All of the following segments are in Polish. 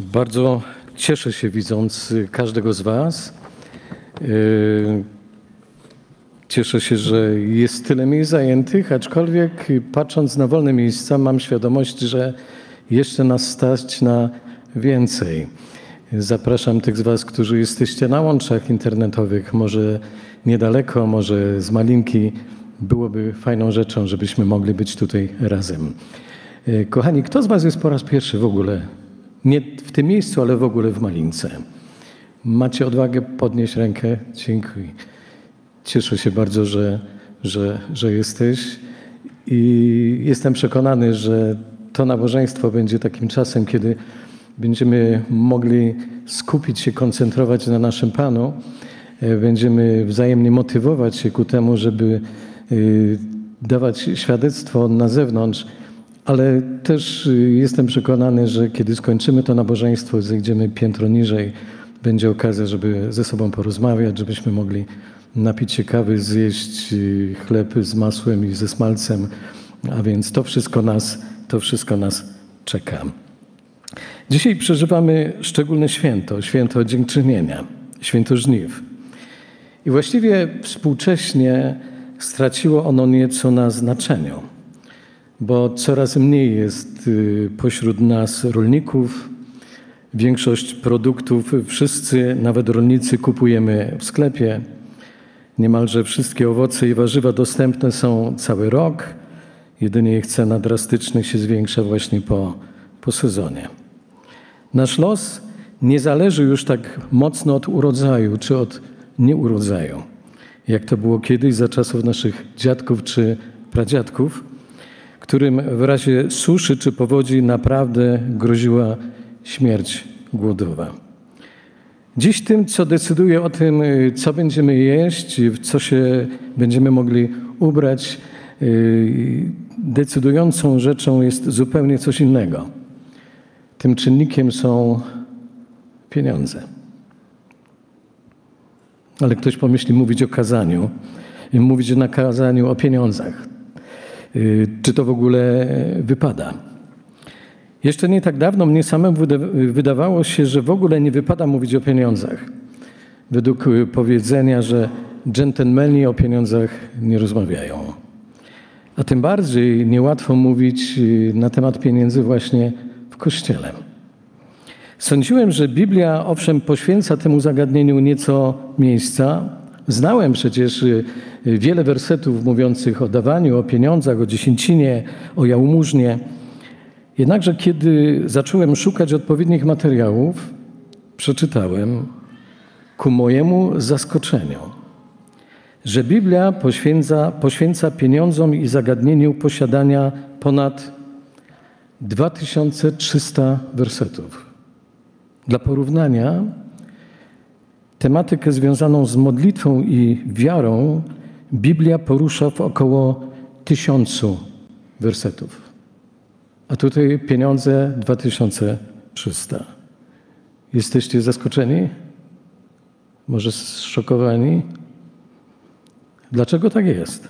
Bardzo cieszę się widząc każdego z Was. Yy, Cieszę się, że jest tyle miejsc zajętych, aczkolwiek patrząc na wolne miejsca, mam świadomość, że jeszcze nas stać na więcej. Zapraszam tych z Was, którzy jesteście na łączach internetowych, może niedaleko, może z Malinki. Byłoby fajną rzeczą, żebyśmy mogli być tutaj razem. Kochani, kto z Was jest po raz pierwszy w ogóle? Nie w tym miejscu, ale w ogóle w Malince. Macie odwagę podnieść rękę? Dziękuję. Cieszę się bardzo, że, że, że jesteś i jestem przekonany, że to nabożeństwo będzie takim czasem, kiedy będziemy mogli skupić się, koncentrować na naszym Panu. E, Będziemy wzajemnie motywować się ku temu, żeby y, dawać świadectwo na zewnątrz, ale też y, jestem przekonany, że kiedy skończymy to nabożeństwo, zejdziemy piętro niżej, będzie okazja, żeby ze sobą porozmawiać, żebyśmy mogli napić się kawy, zjeść y, chleb z masłem i ze smalcem, a więc to wszystko nas, to wszystko nas czeka. Dzisiaj przeżywamy szczególne święto, święto dziękczynienia, święto żniw. I właściwie współcześnie straciło ono nieco na znaczeniu, bo coraz mniej jest y, pośród nas rolników. Większość produktów wszyscy, nawet rolnicy, kupujemy w sklepie. Niemalże wszystkie owoce i warzywa dostępne są cały rok. Jedynie ich cena drastycznie się zwiększa właśnie po, po sezonie. Nasz los nie zależy już tak mocno od urodzaju czy od nieurodzaju, jak to było kiedyś za czasów naszych dziadków czy pradziadków, którym w razie suszy czy powodzi naprawdę groziła śmierć głodowa. Dziś tym, co decyduje o tym, y, co będziemy jeść, w co się będziemy mogli ubrać, y, decydującą rzeczą jest zupełnie coś innego. Tym czynnikiem są pieniądze. Ale ktoś pomyśli mówić o kazaniu, i mówić na kazaniu o pieniądzach. Y, Czy to w ogóle wypada? Jeszcze nie tak dawno mnie samemu wyda- wydawało się, że w ogóle nie wypada mówić o pieniądzach. Według y, powiedzenia, że dżentelmeni o pieniądzach nie rozmawiają. A tym bardziej niełatwo mówić y, na temat pieniędzy właśnie w kościele. Sądziłem, że Biblia owszem poświęca temu zagadnieniu nieco miejsca. Znałem przecież y, wiele wersetów mówiących o dawaniu, o pieniądzach, o dziesięcinie, o jałmużnie. Jednakże kiedy zacząłem szukać odpowiednich materiałów, przeczytałem ku mojemu zaskoczeniu, że Biblia poświęca, poświęca pieniądzom i zagadnieniu posiadania ponad 2300 wersetów. Dla porównania, tematykę związaną z modlitwą i wiarą Biblia porusza w około tysiącu wersetów. A tutaj pieniądze 2300. Jesteście zaskoczeni? Może zszokowani? Dlaczego tak jest?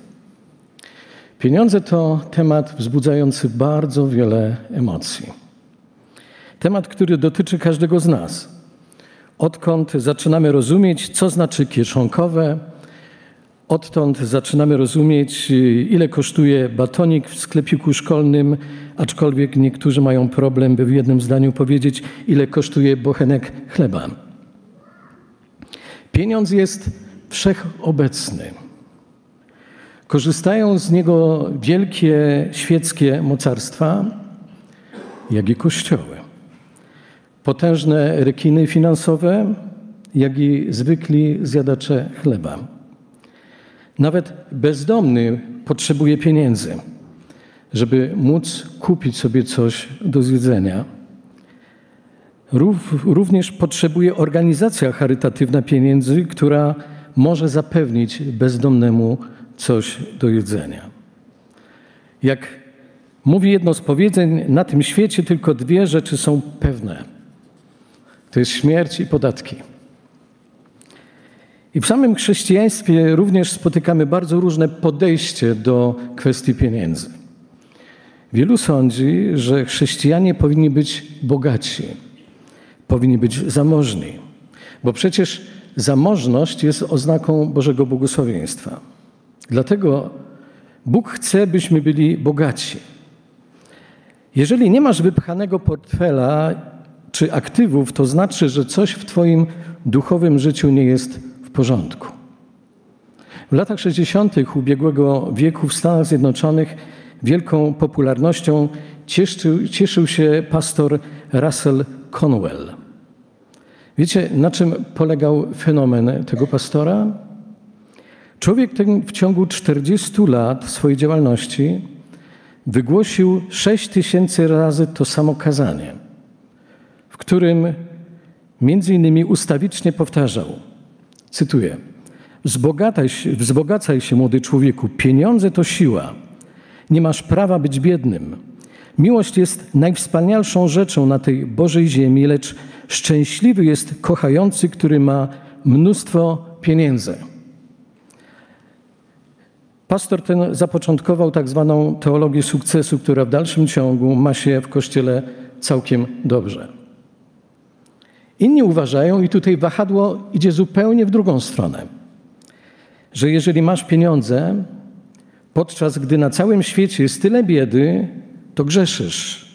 Pieniądze to temat wzbudzający bardzo wiele emocji. Temat, który dotyczy każdego z nas. Odkąd zaczynamy rozumieć, co znaczy kieszonkowe, odtąd zaczynamy rozumieć, ile kosztuje batonik w sklepiku szkolnym, aczkolwiek niektórzy mają problem, by w jednym zdaniu powiedzieć, ile kosztuje bochenek chleba. Pieniądz jest wszechobecny. Korzystają z niego wielkie świeckie mocarstwa, jak i kościoły. Potężne rekiny finansowe, jak i zwykli zjadacze chleba. Nawet bezdomny potrzebuje pieniędzy, żeby móc kupić sobie coś do zjedzenia. Rów- Również potrzebuje organizacja charytatywna pieniędzy, która może zapewnić bezdomnemu coś do jedzenia. Jak mówi jedno z powiedzeń, na tym świecie tylko dwie rzeczy są pewne: to jest śmierć i podatki. I w samym chrześcijaństwie również spotykamy bardzo różne podejście do kwestii pieniędzy. Wielu sądzi, że chrześcijanie powinni być bogaci, powinni być zamożni, bo przecież zamożność jest oznaką Bożego błogosławieństwa. Dlatego Bóg chce, byśmy byli bogaci. Jeżeli nie masz wypchanego portfela czy aktywów, to znaczy, że coś w Twoim duchowym życiu nie jest w porządku. W latach 60. ubiegłego wieku w Stanach Zjednoczonych wielką popularnością cieszył, cieszył się pastor Russell Conwell. Wiecie, na czym polegał fenomen tego pastora? Człowiek ten w ciągu 40 lat swojej działalności wygłosił 6 tysięcy razy to samo kazanie, w którym między innymi ustawicznie powtarzał, cytuję, wzbogacaj się, wzbogacaj się młody człowieku, pieniądze to siła, nie masz prawa być biednym. Miłość jest najwspanialszą rzeczą na tej Bożej ziemi, lecz szczęśliwy jest kochający, który ma mnóstwo pieniędzy. Pastor ten zapoczątkował tak zwaną teologię sukcesu, która w dalszym ciągu ma się w kościele całkiem dobrze. Inni uważają, i tutaj wahadło idzie zupełnie w drugą stronę, że jeżeli masz pieniądze, podczas gdy na całym świecie jest tyle biedy, to grzeszysz.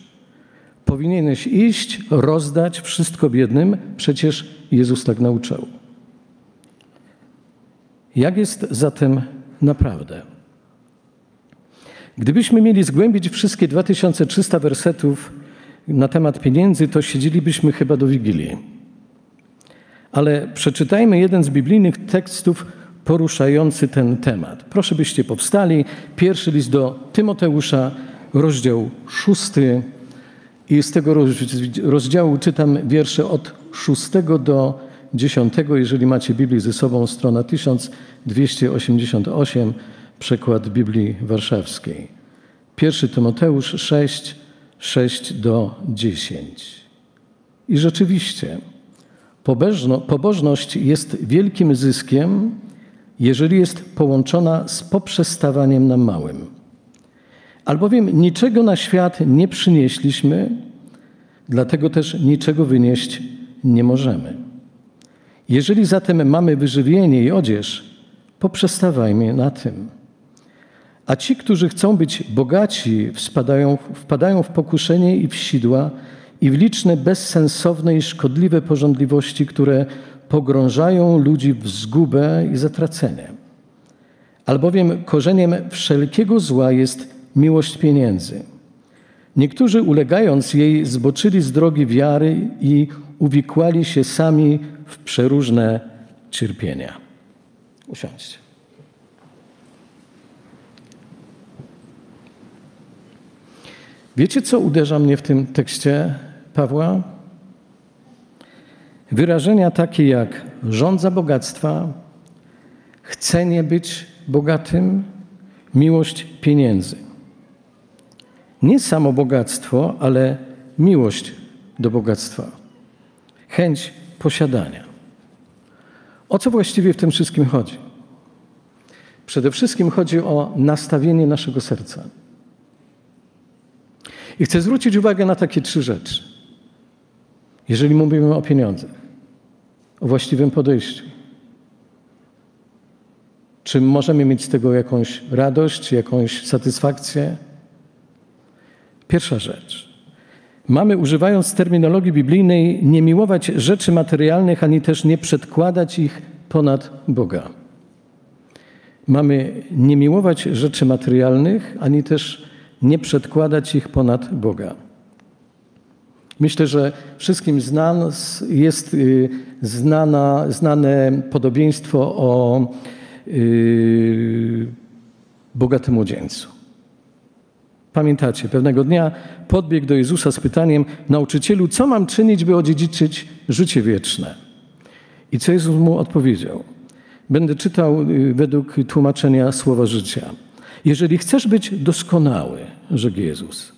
Powinieneś iść, rozdać wszystko biednym, przecież Jezus tak nauczał. Jak jest zatem naprawdę? Gdybyśmy mieli zgłębić wszystkie 2300 wersetów na temat pieniędzy, to siedzielibyśmy chyba do Wigilii. Ale przeczytajmy jeden z biblijnych tekstów poruszający ten temat. Proszę byście powstali. Pierwszy list do Tymoteusza, rozdział szósty. I z tego rozdziału czytam wiersze od szóstego do dziesiątego. Jeżeli macie Biblię ze sobą, strona 1288, przekład Biblii Warszawskiej. Pierwszy Tymoteusz 6, 6 do 10. I rzeczywiście, pobożność jest wielkim zyskiem, jeżeli jest połączona z poprzestawaniem na małym. Albowiem niczego na świat nie przynieśliśmy, dlatego też niczego wynieść nie możemy. Jeżeli zatem mamy wyżywienie i odzież, poprzestawajmy na tym. A ci, którzy chcą być bogaci, wpadają, wpadają w pokuszenie i w sidła i w liczne bezsensowne i szkodliwe porządliwości, które pogrążają ludzi w zgubę i zatracenie. Albowiem korzeniem wszelkiego zła jest miłość pieniędzy. Niektórzy ulegając jej zboczyli z drogi wiary i uwikłali się sami w przeróżne cierpienia. Usiądźcie. Wiecie, co uderza mnie w tym tekście Pawła? Wyrażenia takie jak rządza bogactwa, chcenie być bogatym, miłość pieniędzy. Nie samo bogactwo, ale miłość do bogactwa, chęć posiadania. O co właściwie w tym wszystkim chodzi? Przede wszystkim chodzi o nastawienie naszego serca. I chcę zwrócić uwagę na takie trzy rzeczy. Jeżeli mówimy o pieniądzach, o właściwym podejściu, czy możemy mieć z tego jakąś radość, jakąś satysfakcję? Pierwsza rzecz. Mamy, używając terminologii biblijnej, nie miłować rzeczy materialnych, ani też nie przedkładać ich ponad Boga. Mamy nie miłować rzeczy materialnych, ani też nie przedkładać ich ponad Boga. Myślę, że wszystkim z nas jest y, znana, znane podobieństwo o yy, bogatym młodzieńcu. Pamiętacie, pewnego dnia podbiegł do Jezusa z pytaniem: Nauczycielu, co mam czynić, by odziedziczyć życie wieczne? I co Jezus mu odpowiedział? Będę czytał y, według tłumaczenia słowa życia. Jeżeli chcesz być doskonały, rzekł Jezus,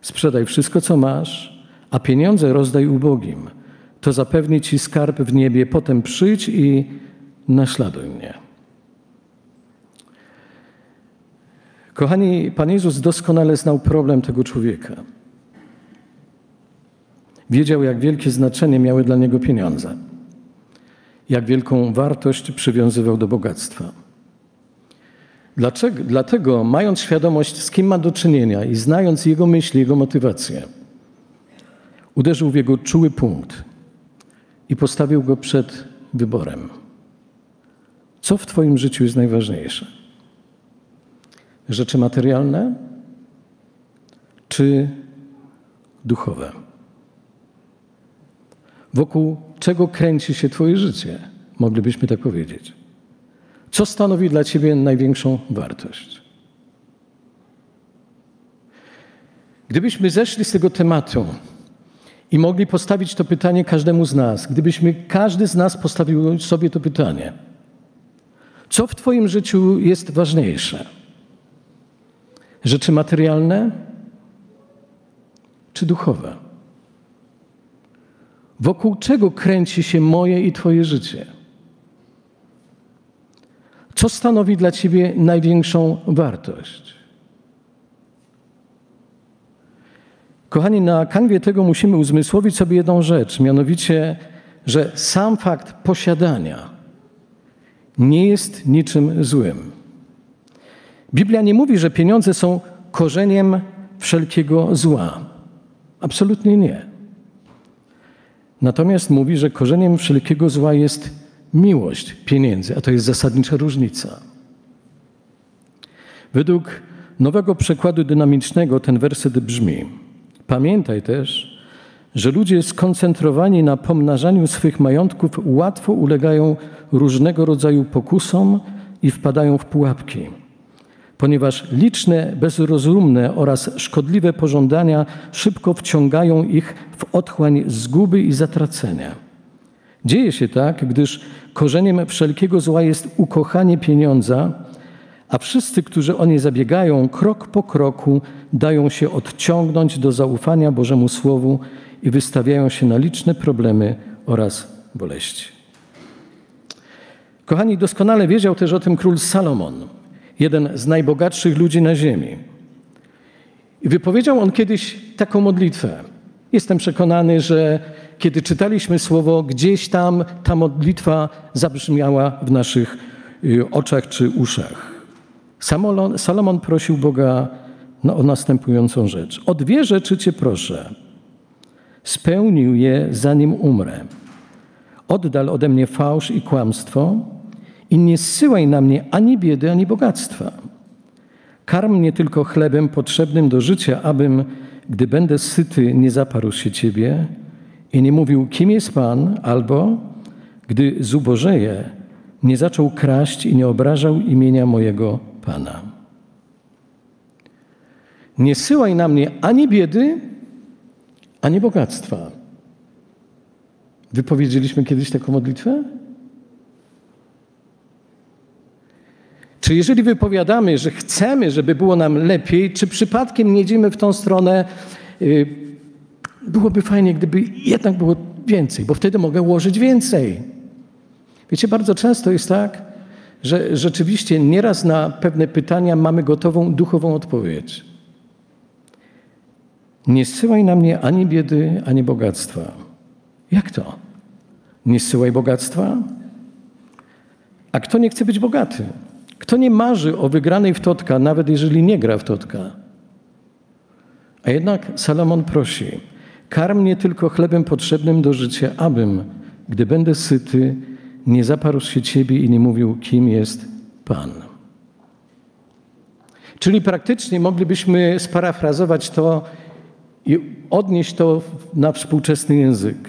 sprzedaj wszystko, co masz, a pieniądze rozdaj ubogim. To zapewni ci skarb w niebie. Potem przyjdź i naśladuj mnie. Kochani, Pan Jezus doskonale znał problem tego człowieka. Wiedział, jak wielkie znaczenie miały dla niego pieniądze, jak wielką wartość przywiązywał do bogactwa. Dlaczego? Dlatego, mając świadomość, z kim ma do czynienia i znając jego myśli, jego motywacje, uderzył w jego czuły punkt i postawił go przed wyborem. Co w Twoim życiu jest najważniejsze? Rzeczy materialne czy duchowe? Wokół czego kręci się Twoje życie? Moglibyśmy tak powiedzieć. Co stanowi dla Ciebie największą wartość? Gdybyśmy zeszli z tego tematu i mogli postawić to pytanie każdemu z nas, gdybyśmy każdy z nas postawił sobie to pytanie, co w Twoim życiu jest ważniejsze? Rzeczy materialne czy duchowe? Wokół czego kręci się moje i Twoje życie? Co stanowi dla Ciebie największą wartość? Kochani, na kanwie tego musimy uzmysłowić sobie jedną rzecz, mianowicie, że sam fakt posiadania nie jest niczym złym. Biblia nie mówi, że pieniądze są korzeniem wszelkiego zła. Absolutnie nie. Natomiast mówi, że korzeniem wszelkiego zła jest miłość pieniędzy, a to jest zasadnicza różnica. Według nowego przekładu dynamicznego ten werset brzmi: Pamiętaj też, że ludzie skoncentrowani na pomnażaniu swych majątków łatwo ulegają różnego rodzaju pokusom i wpadają w pułapki, ponieważ liczne, bezrozumne oraz szkodliwe pożądania szybko wciągają ich w otchłań zguby i zatracenia. Dzieje się tak, gdyż korzeniem wszelkiego zła jest ukochanie pieniądza, a wszyscy, którzy o nie zabiegają, krok po kroku dają się odciągnąć do zaufania Bożemu Słowu i wystawiają się na liczne problemy oraz boleści. Kochani, doskonale wiedział też o tym król Salomon, jeden z najbogatszych ludzi na ziemi. I wypowiedział on kiedyś taką modlitwę. Jestem przekonany, że kiedy czytaliśmy słowo, gdzieś tam ta modlitwa zabrzmiała w naszych y, oczach czy uszach. Salomon prosił Boga o następującą rzecz. O dwie rzeczy Cię proszę. Spełnił je, zanim umrę. Oddal ode mnie fałsz i kłamstwo i nie zsyłaj na mnie ani biedy, ani bogactwa. Karm mnie tylko chlebem potrzebnym do życia, abym, gdy będę syty, nie zaparł się Ciebie i nie mówił, kim jest Pan, albo, gdy zubożeję, nie zaczął kraść i nie obrażał imienia mojego Pana. Nie syłaj na mnie ani biedy, ani bogactwa. Wypowiedzieliśmy kiedyś taką modlitwę? Czy jeżeli wypowiadamy, że chcemy, żeby było nam lepiej, czy przypadkiem nie idziemy w tą stronę, y, byłoby fajnie, gdyby jednak było więcej, bo wtedy mogę ułożyć więcej. Wiecie, bardzo często jest tak, że rzeczywiście nieraz na pewne pytania mamy gotową duchową odpowiedź. Nie zsyłaj na mnie ani biedy, ani bogactwa. Jak to? Nie zsyłaj bogactwa? A kto nie chce być bogaty? Kto nie marzy o wygranej w totka, nawet jeżeli nie gra w totka? A jednak Salomon prosi, karm mnie tylko chlebem potrzebnym do życia, abym, gdy będę syty, nie zaparł się Ciebie i nie mówił, kim jest Pan. Czyli praktycznie moglibyśmy sparafrazować to i odnieść to na współczesny język,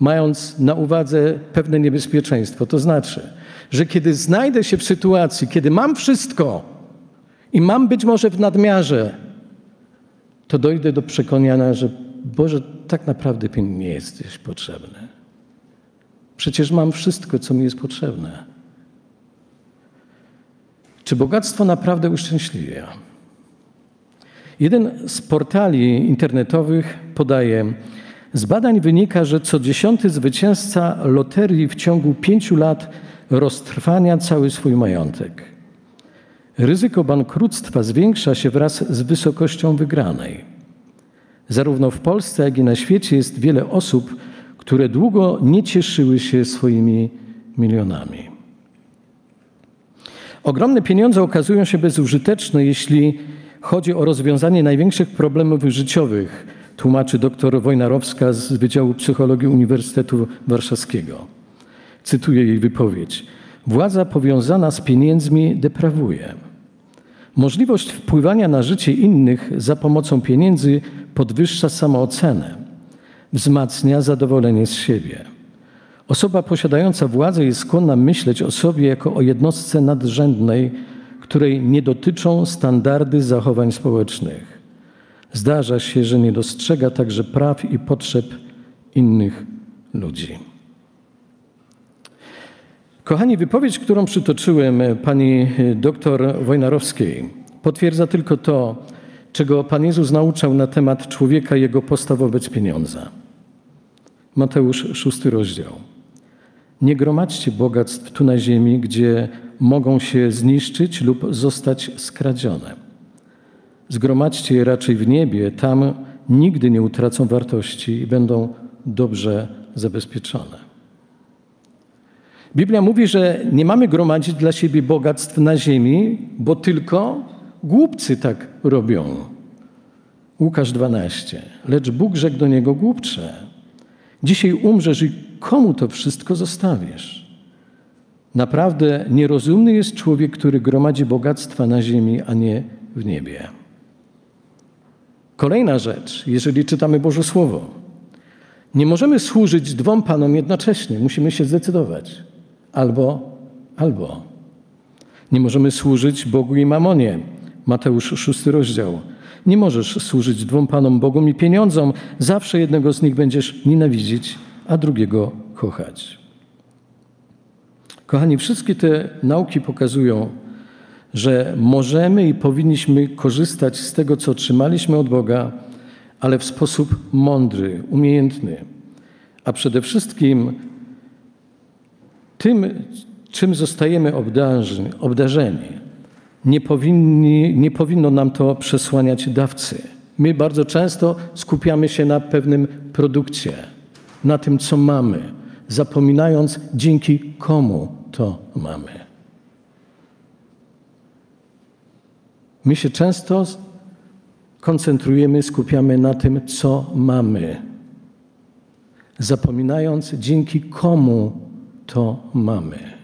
mając na uwadze pewne niebezpieczeństwo. To znaczy, że kiedy znajdę się w sytuacji, kiedy mam wszystko i mam być może w nadmiarze, to dojdę do przekonania, że Boże, tak naprawdę mi nie jesteś potrzebny. Przecież mam wszystko, co mi jest potrzebne. Czy bogactwo naprawdę uszczęśliwia? Jeden z portali internetowych podaje, z badań wynika, że co dziesiąty zwycięzca loterii w ciągu pięciu lat roztrwania cały swój majątek. Ryzyko bankructwa zwiększa się wraz z wysokością wygranej. Zarówno w Polsce, jak i na świecie jest wiele osób, które długo nie cieszyły się swoimi milionami. Ogromne pieniądze okazują się bezużyteczne, jeśli chodzi o rozwiązanie największych problemów życiowych, tłumaczy dr Wojnarowska z Wydziału Psychologii Uniwersytetu Warszawskiego. Cytuję jej wypowiedź. Władza powiązana z pieniędzmi deprawuje. Możliwość wpływania na życie innych za pomocą pieniędzy podwyższa samoocenę, wzmacnia zadowolenie z siebie. Osoba posiadająca władzę jest skłonna myśleć o sobie jako o jednostce nadrzędnej, której nie dotyczą standardy zachowań społecznych. Zdarza się, że nie dostrzega także praw i potrzeb innych ludzi. Kochani, wypowiedź, którą przytoczyłem pani doktor Wojnarowskiej, potwierdza tylko to, czego Pan Jezus nauczał na temat człowieka i jego postaw wobec pieniądza. Mateusz, szósty rozdział. Nie gromadźcie bogactw tu na ziemi, gdzie mogą się zniszczyć lub zostać skradzione. Zgromadźcie je raczej w niebie, tam nigdy nie utracą wartości i będą dobrze zabezpieczone. Biblia mówi, że nie mamy gromadzić dla siebie bogactw na ziemi, bo tylko głupcy tak robią. Łukasz 12. Lecz Bóg rzekł do niego głupcze. Dzisiaj umrzesz i komu to wszystko zostawisz? Naprawdę nierozumny jest człowiek, który gromadzi bogactwa na ziemi, a nie w niebie. Kolejna rzecz, jeżeli czytamy Boże Słowo. Nie możemy służyć dwom panom jednocześnie, musimy się zdecydować. Albo, albo. Nie możemy służyć Bogu i mamonie. Mateusz szósty rozdział. Nie możesz służyć dwóm panom, Bogom i pieniądzom. Zawsze jednego z nich będziesz nienawidzić, a drugiego kochać. Kochani, wszystkie te nauki pokazują, że możemy i powinniśmy korzystać z tego, co otrzymaliśmy od Boga, ale w sposób mądry, umiejętny, a przede wszystkim tym, czym zostajemy obdarzeni, nie, powinni, nie powinno nam to przesłaniać dawcy. My bardzo często skupiamy się na pewnym produkcie, na tym, co mamy, zapominając, dzięki komu to mamy. My się często koncentrujemy, skupiamy na tym, co mamy, zapominając, dzięki komu to mamy.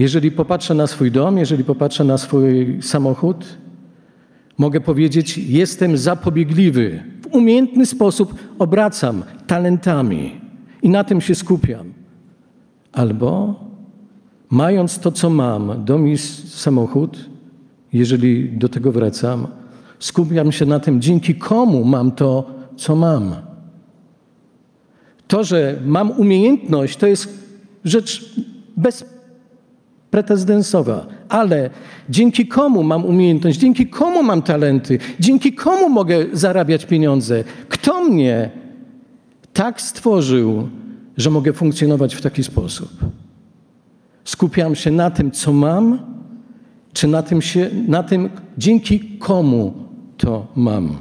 Jeżeli popatrzę na swój dom, jeżeli popatrzę na swój samochód, mogę powiedzieć: Jestem zapobiegliwy. W umiejętny sposób obracam talentami i na tym się skupiam. Albo mając to, co mam, dom i samochód, jeżeli do tego wracam, skupiam się na tym, dzięki komu mam to, co mam. To, że mam umiejętność, to jest rzecz bez pretezydensowa, ale dzięki komu mam umiejętność, dzięki komu mam talenty, dzięki komu mogę zarabiać pieniądze, kto mnie tak stworzył, że mogę funkcjonować w taki sposób. Skupiam się na tym, co mam, czy na tym, się, na tym dzięki komu to mam.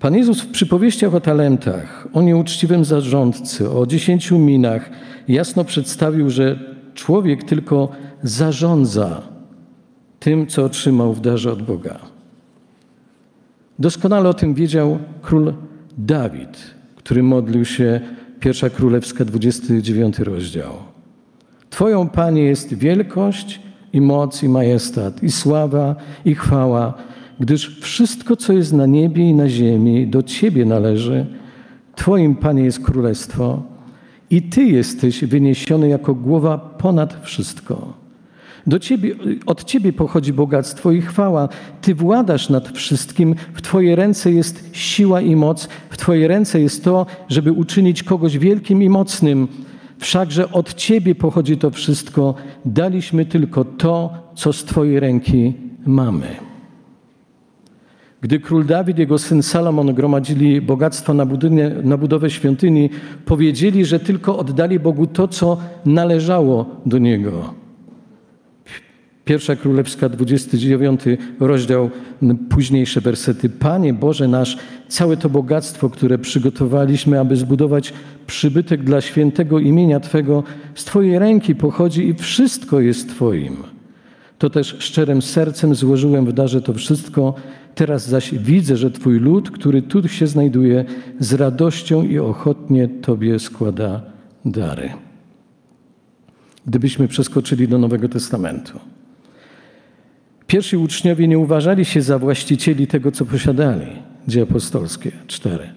Pan Jezus w przypowieściach o talentach, o nieuczciwym zarządcy, o dziesięciu minach jasno przedstawił, że człowiek tylko zarządza tym, co otrzymał w darze od Boga. Doskonale o tym wiedział król Dawid, który modlił się, pierwsza królewska, 29 rozdział. Twoją, Panie, jest wielkość i moc i majestat, i sława i chwała, gdyż wszystko, co jest na niebie i na ziemi, do Ciebie należy. Twoim, Panie, jest królestwo i Ty jesteś wyniesiony jako głowa ponad wszystko. Do ciebie, od Ciebie pochodzi bogactwo i chwała. Ty władasz nad wszystkim. W Twojej ręce jest siła i moc. W Twojej ręce jest to, żeby uczynić kogoś wielkim i mocnym. Wszakże od Ciebie pochodzi to wszystko. Daliśmy tylko to, co z Twojej ręki mamy. Gdy król Dawid i jego syn Salomon gromadzili bogactwo na, budynie, na budowę świątyni, powiedzieli, że tylko oddali Bogu to, co należało do niego. Pierwsza Królewska, 29 rozdział, późniejsze wersety. Panie Boże nasz, całe to bogactwo, które przygotowaliśmy, aby zbudować przybytek dla świętego imienia Twego, z Twojej ręki pochodzi i wszystko jest Twoim. To też szczerym sercem złożyłem w darze to wszystko. Teraz zaś widzę, że Twój lud, który tu się znajduje, z radością i ochotnie Tobie składa dary. Gdybyśmy przeskoczyli do Nowego Testamentu. Pierwsi uczniowie nie uważali się za właścicieli tego, co posiadali. Dzieje apostolskie 4.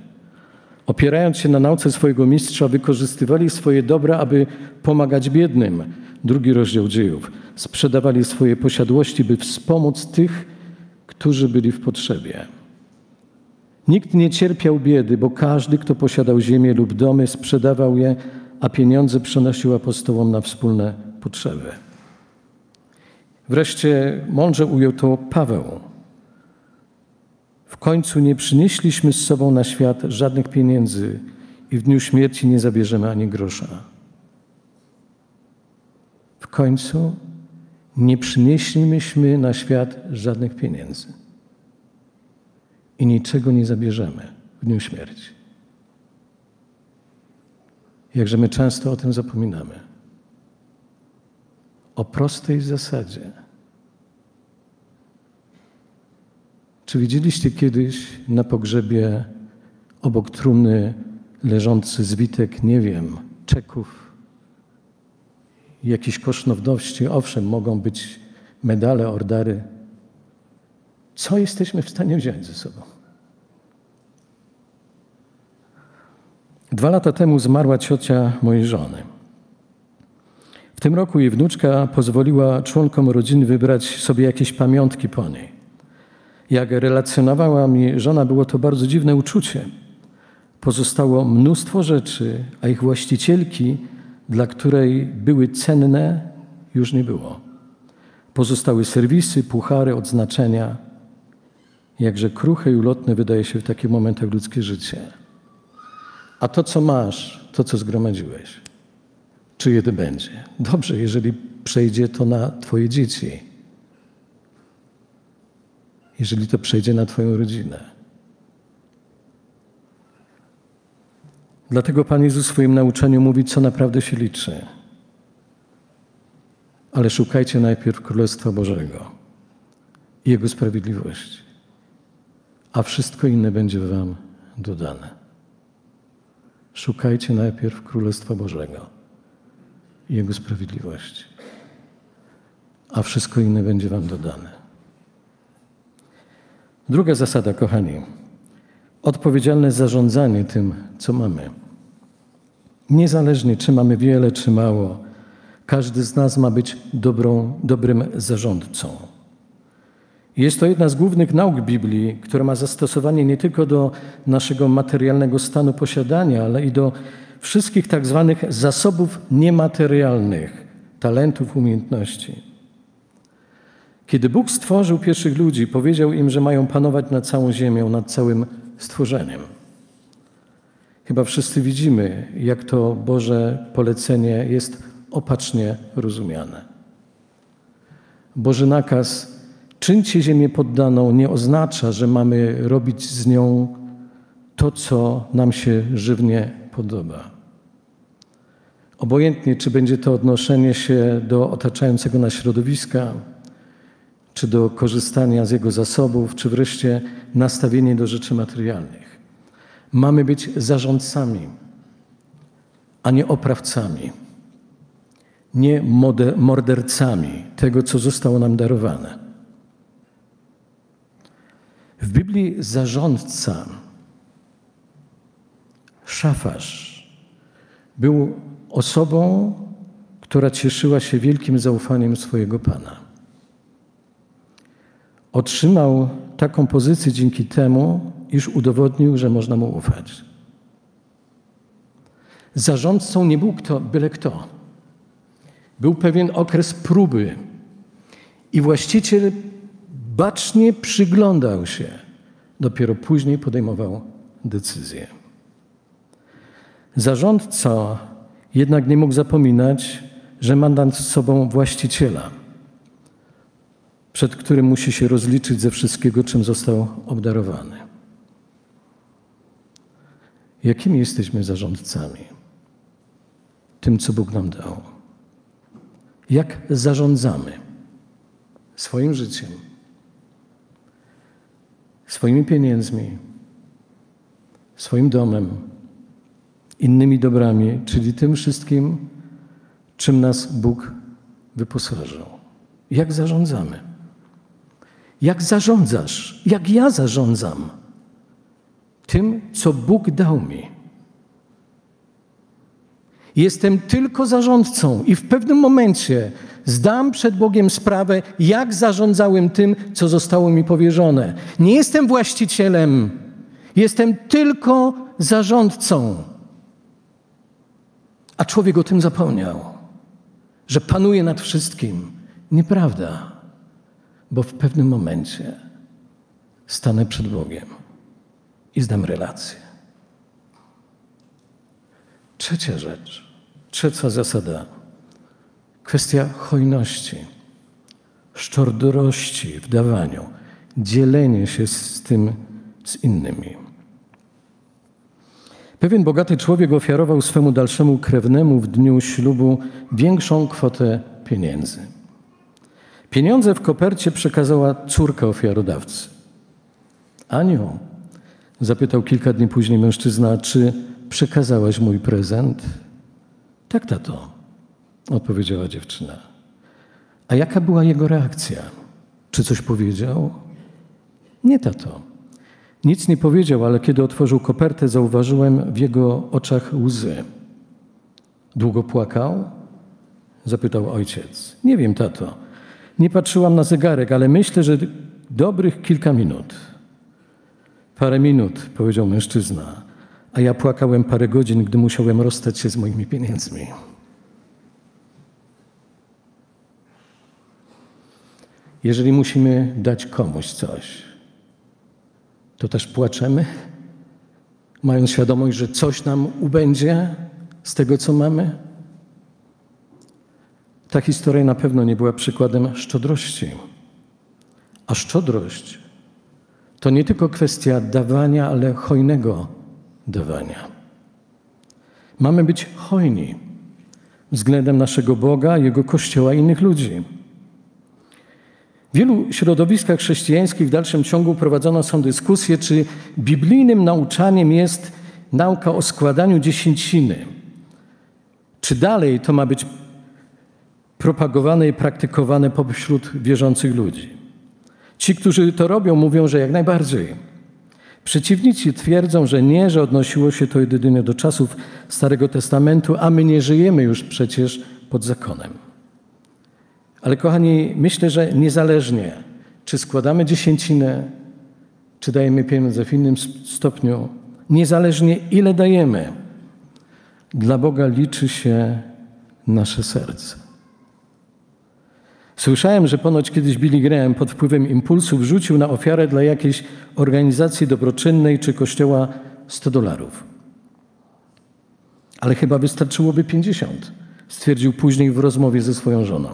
Opierając się na nauce swojego mistrza, wykorzystywali swoje dobra, aby pomagać biednym. Drugi rozdział dziejów. Sprzedawali swoje posiadłości, by wspomóc tych, którzy byli w potrzebie. Nikt nie cierpiał biedy, bo każdy, kto posiadał ziemię lub domy, sprzedawał je, a pieniądze przenosił apostołom na wspólne potrzeby. Wreszcie mądrze ujął to Paweł. Końcu nie przynieśliśmy z sobą na świat żadnych pieniędzy i w dniu śmierci nie zabierzemy ani grosza. W końcu nie przynieśliśmy na świat żadnych pieniędzy i niczego nie zabierzemy w dniu śmierci. Jakże my często o tym zapominamy o prostej zasadzie. Czy widzieliście kiedyś na pogrzebie obok trumny leżący zwitek, nie wiem, czeków, jakiejś kosztowności? Owszem, mogą być medale, ordary. Co jesteśmy w stanie wziąć ze sobą? Dwa lata temu zmarła ciocia mojej żony. W tym roku jej wnuczka pozwoliła członkom rodziny wybrać sobie jakieś pamiątki po niej. Jak relacjonowała mi żona, było to bardzo dziwne uczucie. Pozostało mnóstwo rzeczy, a ich właścicielki, dla której były cenne, już nie było. Pozostały serwisy, puchary, odznaczenia. Jakże kruche i ulotne wydaje się w takich momentach ludzkie życie. A to, co masz, to, co zgromadziłeś, czyje to będzie. Dobrze, jeżeli przejdzie to na Twoje dzieci. Jeżeli to przejdzie na Twoją rodzinę. Dlatego Pan Jezus w swoim nauczaniu mówi, co naprawdę się liczy. Ale szukajcie najpierw Królestwa Bożego i Jego sprawiedliwości, a wszystko inne będzie Wam dodane. Szukajcie najpierw Królestwa Bożego i Jego sprawiedliwości. A wszystko inne będzie Wam dodane. Druga zasada, kochani. Odpowiedzialne zarządzanie tym, co mamy. Niezależnie, czy mamy wiele, czy mało, każdy z nas ma być dobrą, dobrym zarządcą. Jest to jedna z głównych nauk Biblii, która ma zastosowanie nie tylko do naszego materialnego stanu posiadania, ale i do wszystkich tak zwanych zasobów niematerialnych, talentów, umiejętności. Kiedy Bóg stworzył pierwszych ludzi, powiedział im, że mają panować nad całą ziemią, nad całym stworzeniem. Chyba wszyscy widzimy, jak to Boże polecenie jest opacznie rozumiane. Boży nakaz czyńcie ziemię poddaną nie oznacza, że mamy robić z nią to, co nam się żywnie podoba. Obojętnie, czy będzie to odnoszenie się do otaczającego nas środowiska, czy do korzystania z jego zasobów, czy wreszcie nastawienie do rzeczy materialnych. Mamy być zarządcami, a nie oprawcami, nie mordercami tego, co zostało nam darowane. W Biblii zarządca Szafarz był osobą, która cieszyła się wielkim zaufaniem swojego Pana. Otrzymał taką pozycję dzięki temu, iż udowodnił, że można mu ufać. Zarządcą nie był kto, byle kto. Był pewien okres próby i właściciel bacznie przyglądał się. Dopiero później podejmował decyzję. Zarządca jednak nie mógł zapominać, że ma nad sobą właściciela. Przed którym musi się rozliczyć ze wszystkiego, czym został obdarowany. Jakimi jesteśmy zarządcami? Tym, co Bóg nam dał. Jak zarządzamy swoim życiem, swoimi pieniędzmi, swoim domem, innymi dobrami, czyli tym wszystkim, czym nas Bóg wyposażył. Jak zarządzamy? Jak zarządzasz? Jak ja zarządzam tym, co Bóg dał mi? Jestem tylko zarządcą i w pewnym momencie zdam przed Bogiem sprawę, jak zarządzałem tym, co zostało mi powierzone. Nie jestem właścicielem, jestem tylko zarządcą. A człowiek o tym zapomniał, że panuje nad wszystkim. Nieprawda, bo w pewnym momencie stanę przed Bogiem i zdam relację. Trzecia rzecz, trzecia zasada, kwestia hojności, szczodrości w dawaniu, dzielenie się z tym z innymi. Pewien bogaty człowiek ofiarował swemu dalszemu krewnemu w dniu ślubu większą kwotę pieniędzy. Pieniądze w kopercie przekazała córka ofiarodawcy. Aniu, zapytał kilka dni później mężczyzna, czy przekazałaś mój prezent? Tak, tato, odpowiedziała dziewczyna. A jaka była jego reakcja? Czy coś powiedział? Nie, tato. Nic nie powiedział, ale kiedy otworzył kopertę, zauważyłem w jego oczach łzy. Długo płakał? Zapytał ojciec. Nie wiem, tato. Nie patrzyłam na zegarek, ale myślę, że dobrych kilka minut. Parę minut, powiedział mężczyzna, a ja płakałem parę godzin, gdy musiałem rozstać się z moimi pieniędzmi. Jeżeli musimy dać komuś coś, to też płaczemy, mając świadomość, że coś nam ubędzie z tego, co mamy? Ta historia na pewno nie była przykładem szczodrości. A szczodrość to nie tylko kwestia dawania, ale hojnego dawania. Mamy być hojni względem naszego Boga, Jego Kościoła i innych ludzi. W wielu środowiskach chrześcijańskich w dalszym ciągu prowadzone są dyskusje, czy biblijnym nauczaniem jest nauka o składaniu dziesięciny. Czy dalej to ma być propagowane i praktykowane pośród wierzących ludzi? Ci, którzy to robią, mówią, że jak najbardziej. Przeciwnicy twierdzą, że nie, że odnosiło się to jedynie do czasów Starego Testamentu, a my nie żyjemy już przecież pod zakonem. Ale kochani, myślę, że niezależnie, czy składamy dziesięcinę, czy dajemy pieniądze w innym stopniu, niezależnie ile dajemy, dla Boga liczy się nasze serce. Słyszałem, że ponoć kiedyś Billy Graham pod wpływem impulsu wrzucił na ofiarę dla jakiejś organizacji dobroczynnej czy kościoła 100 dolarów. Ale chyba wystarczyłoby 50, stwierdził później w rozmowie ze swoją żoną.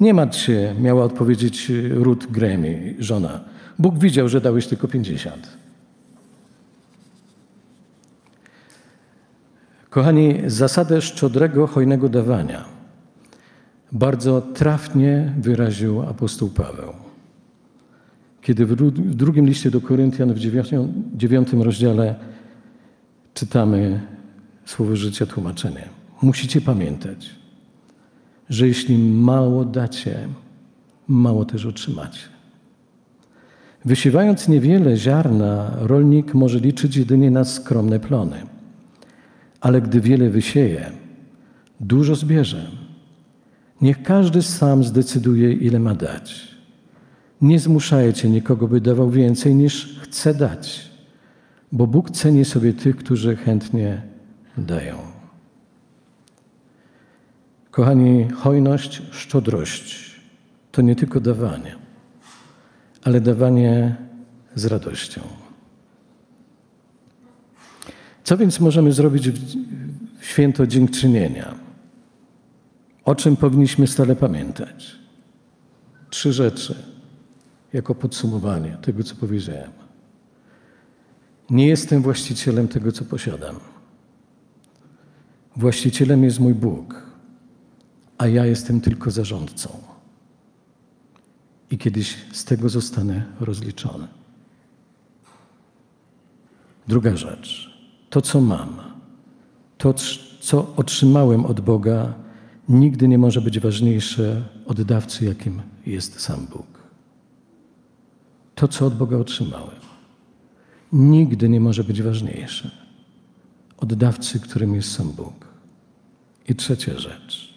Nie martw się, miała odpowiedzieć Ruth Grammy, żona. Bóg widział, że dałeś tylko 50. Kochani, zasadę szczodrego, hojnego dawania bardzo trafnie wyraził apostoł Paweł. Kiedy w drugim liście do Koryntian w dziewiątym rozdziale czytamy słowo życia tłumaczenie. Musicie pamiętać, że jeśli mało dacie, mało też otrzymacie. Wysiewając niewiele ziarna, rolnik może liczyć jedynie na skromne plony. Ale gdy wiele wysieje, dużo zbierze. Niech każdy sam zdecyduje, ile ma dać. Nie zmuszajcie nikogo, by dawał więcej niż chce dać, bo Bóg ceni sobie tych, którzy chętnie dają. Kochani, hojność, szczodrość to nie tylko dawanie, ale dawanie z radością. Co więc możemy zrobić w święto dziękczynienia? O czym powinniśmy stale pamiętać? trzy rzeczy jako podsumowanie tego, co powiedziałem. Nie jestem właścicielem tego, co posiadam. Właścicielem jest mój Bóg, a ja jestem tylko zarządcą. I kiedyś z tego zostanę rozliczony. Druga rzecz. To, co mam, to, co otrzymałem od Boga, nigdy nie może być ważniejsze od dawcy, jakim jest sam Bóg. To, co od Boga otrzymałem, nigdy nie może być ważniejsze od dawcy, którym jest sam Bóg. I trzecia rzecz.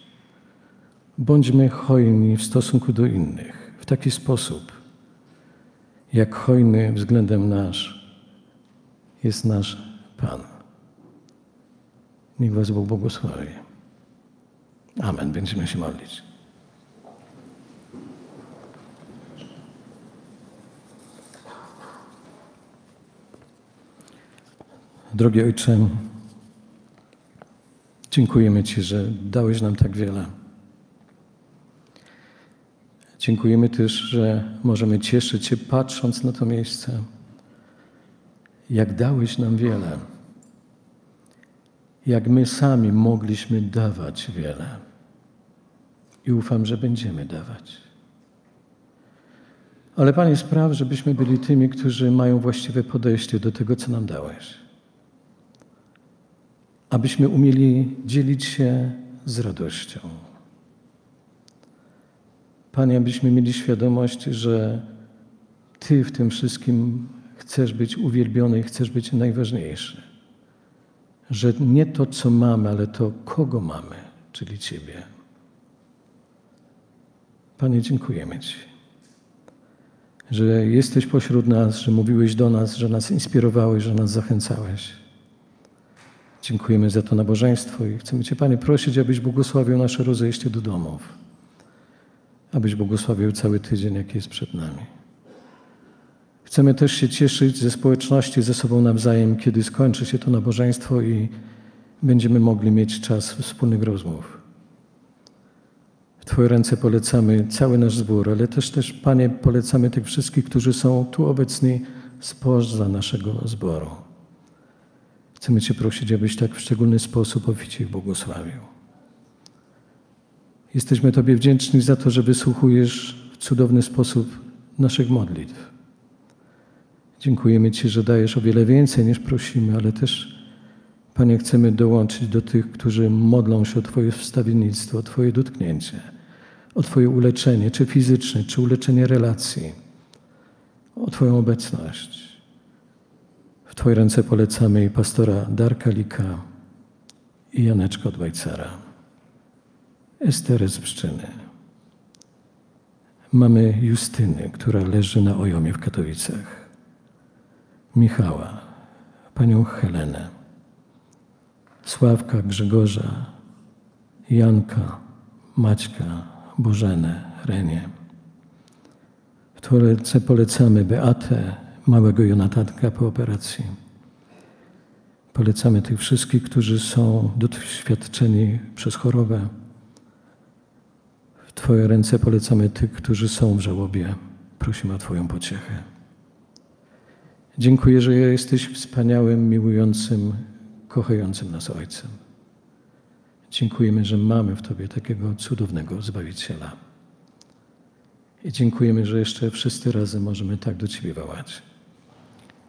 Bądźmy hojni w stosunku do innych w taki sposób, jak hojny względem nasz jest nasz Pan. Niech Was Bóg błogosławi. Amen. Będziemy się modlić. Drogi Ojcze, dziękujemy Ci, że dałeś nam tak wiele. Dziękujemy też, że możemy cieszyć się patrząc na to miejsce, jak dałeś nam wiele, jak my sami mogliśmy dawać wiele. I ufam, że będziemy dawać. Ale Panie, spraw, żebyśmy byli tymi, którzy mają właściwe podejście do tego, co nam dałeś abyśmy umieli dzielić się z radością. Panie, abyśmy mieli świadomość, że Ty w tym wszystkim chcesz być uwielbiony i chcesz być najważniejszy. Że nie to, co mamy, ale to, kogo mamy, czyli Ciebie. Panie, dziękujemy Ci, że jesteś pośród nas, że mówiłeś do nas, że nas inspirowałeś, że nas zachęcałeś. Dziękujemy za to nabożeństwo i chcemy Cię, Panie, prosić, abyś błogosławił nasze rozejście do domów. Abyś błogosławił cały tydzień, jaki jest przed nami. Chcemy też się cieszyć ze społeczności, ze sobą nawzajem, kiedy skończy się to nabożeństwo i będziemy mogli mieć czas wspólnych rozmów. W Twoje ręce polecamy cały nasz zbór, ale też, też Panie, polecamy tych wszystkich, którzy są tu obecni spoza naszego zboru. Chcemy Cię prosić, abyś tak w szczególny sposób oficie ich błogosławił. Jesteśmy Tobie wdzięczni za to, że wysłuchujesz w cudowny sposób naszych modlitw. Dziękujemy Ci, że dajesz o wiele więcej niż prosimy, ale też, Panie, chcemy dołączyć do tych, którzy modlą się o Twoje wstawiennictwo, o Twoje dotknięcie, o Twoje uleczenie, czy fizyczne, czy uleczenie relacji, o Twoją obecność. Twoje ręce polecamy i pastora Darka Lika i Janeczka od Bajcara, Esterę z Pszczyny. Mamy Justyny, która leży na ojomie w Katowicach, Michała, panią Helenę, Sławka, Grzegorza, Janka, Maćka, Bożenę, Renię. W ręce polecamy Beatę, małego Jonatanka po operacji. Polecamy tych wszystkich, którzy są doświadczeni przez chorobę. W Twoje ręce polecamy tych, którzy są w żałobie. Prosimy o Twoją pociechę. Dziękuję, że jesteś wspaniałym, miłującym, kochającym nas Ojcem. Dziękujemy, że mamy w Tobie takiego cudownego Zbawiciela. I dziękujemy, że jeszcze wszyscy razem możemy tak do Ciebie wołać.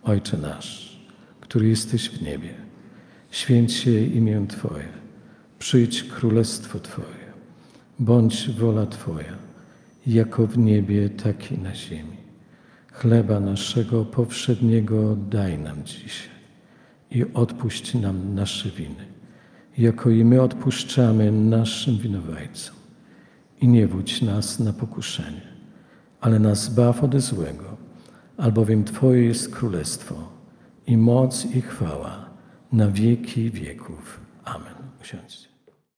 Ojcze nasz, który jesteś w niebie, święć się imię Twoje, przyjdź królestwo Twoje, bądź wola Twoja, jako w niebie, tak i na ziemi. Chleba naszego powszedniego daj nam dzisiaj i odpuść nam nasze winy, jako i my odpuszczamy naszym winowajcom. I nie wódź nas na pokuszenie, ale nas zbaw ode złego, albowiem Twoje jest królestwo i moc i chwała na wieki wieków. Amen. Usiądźcie.